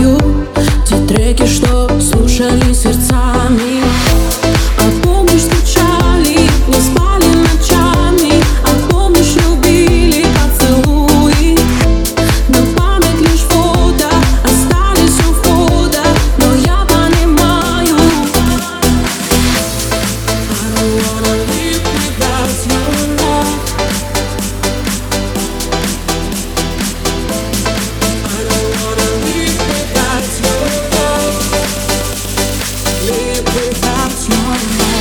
you. Without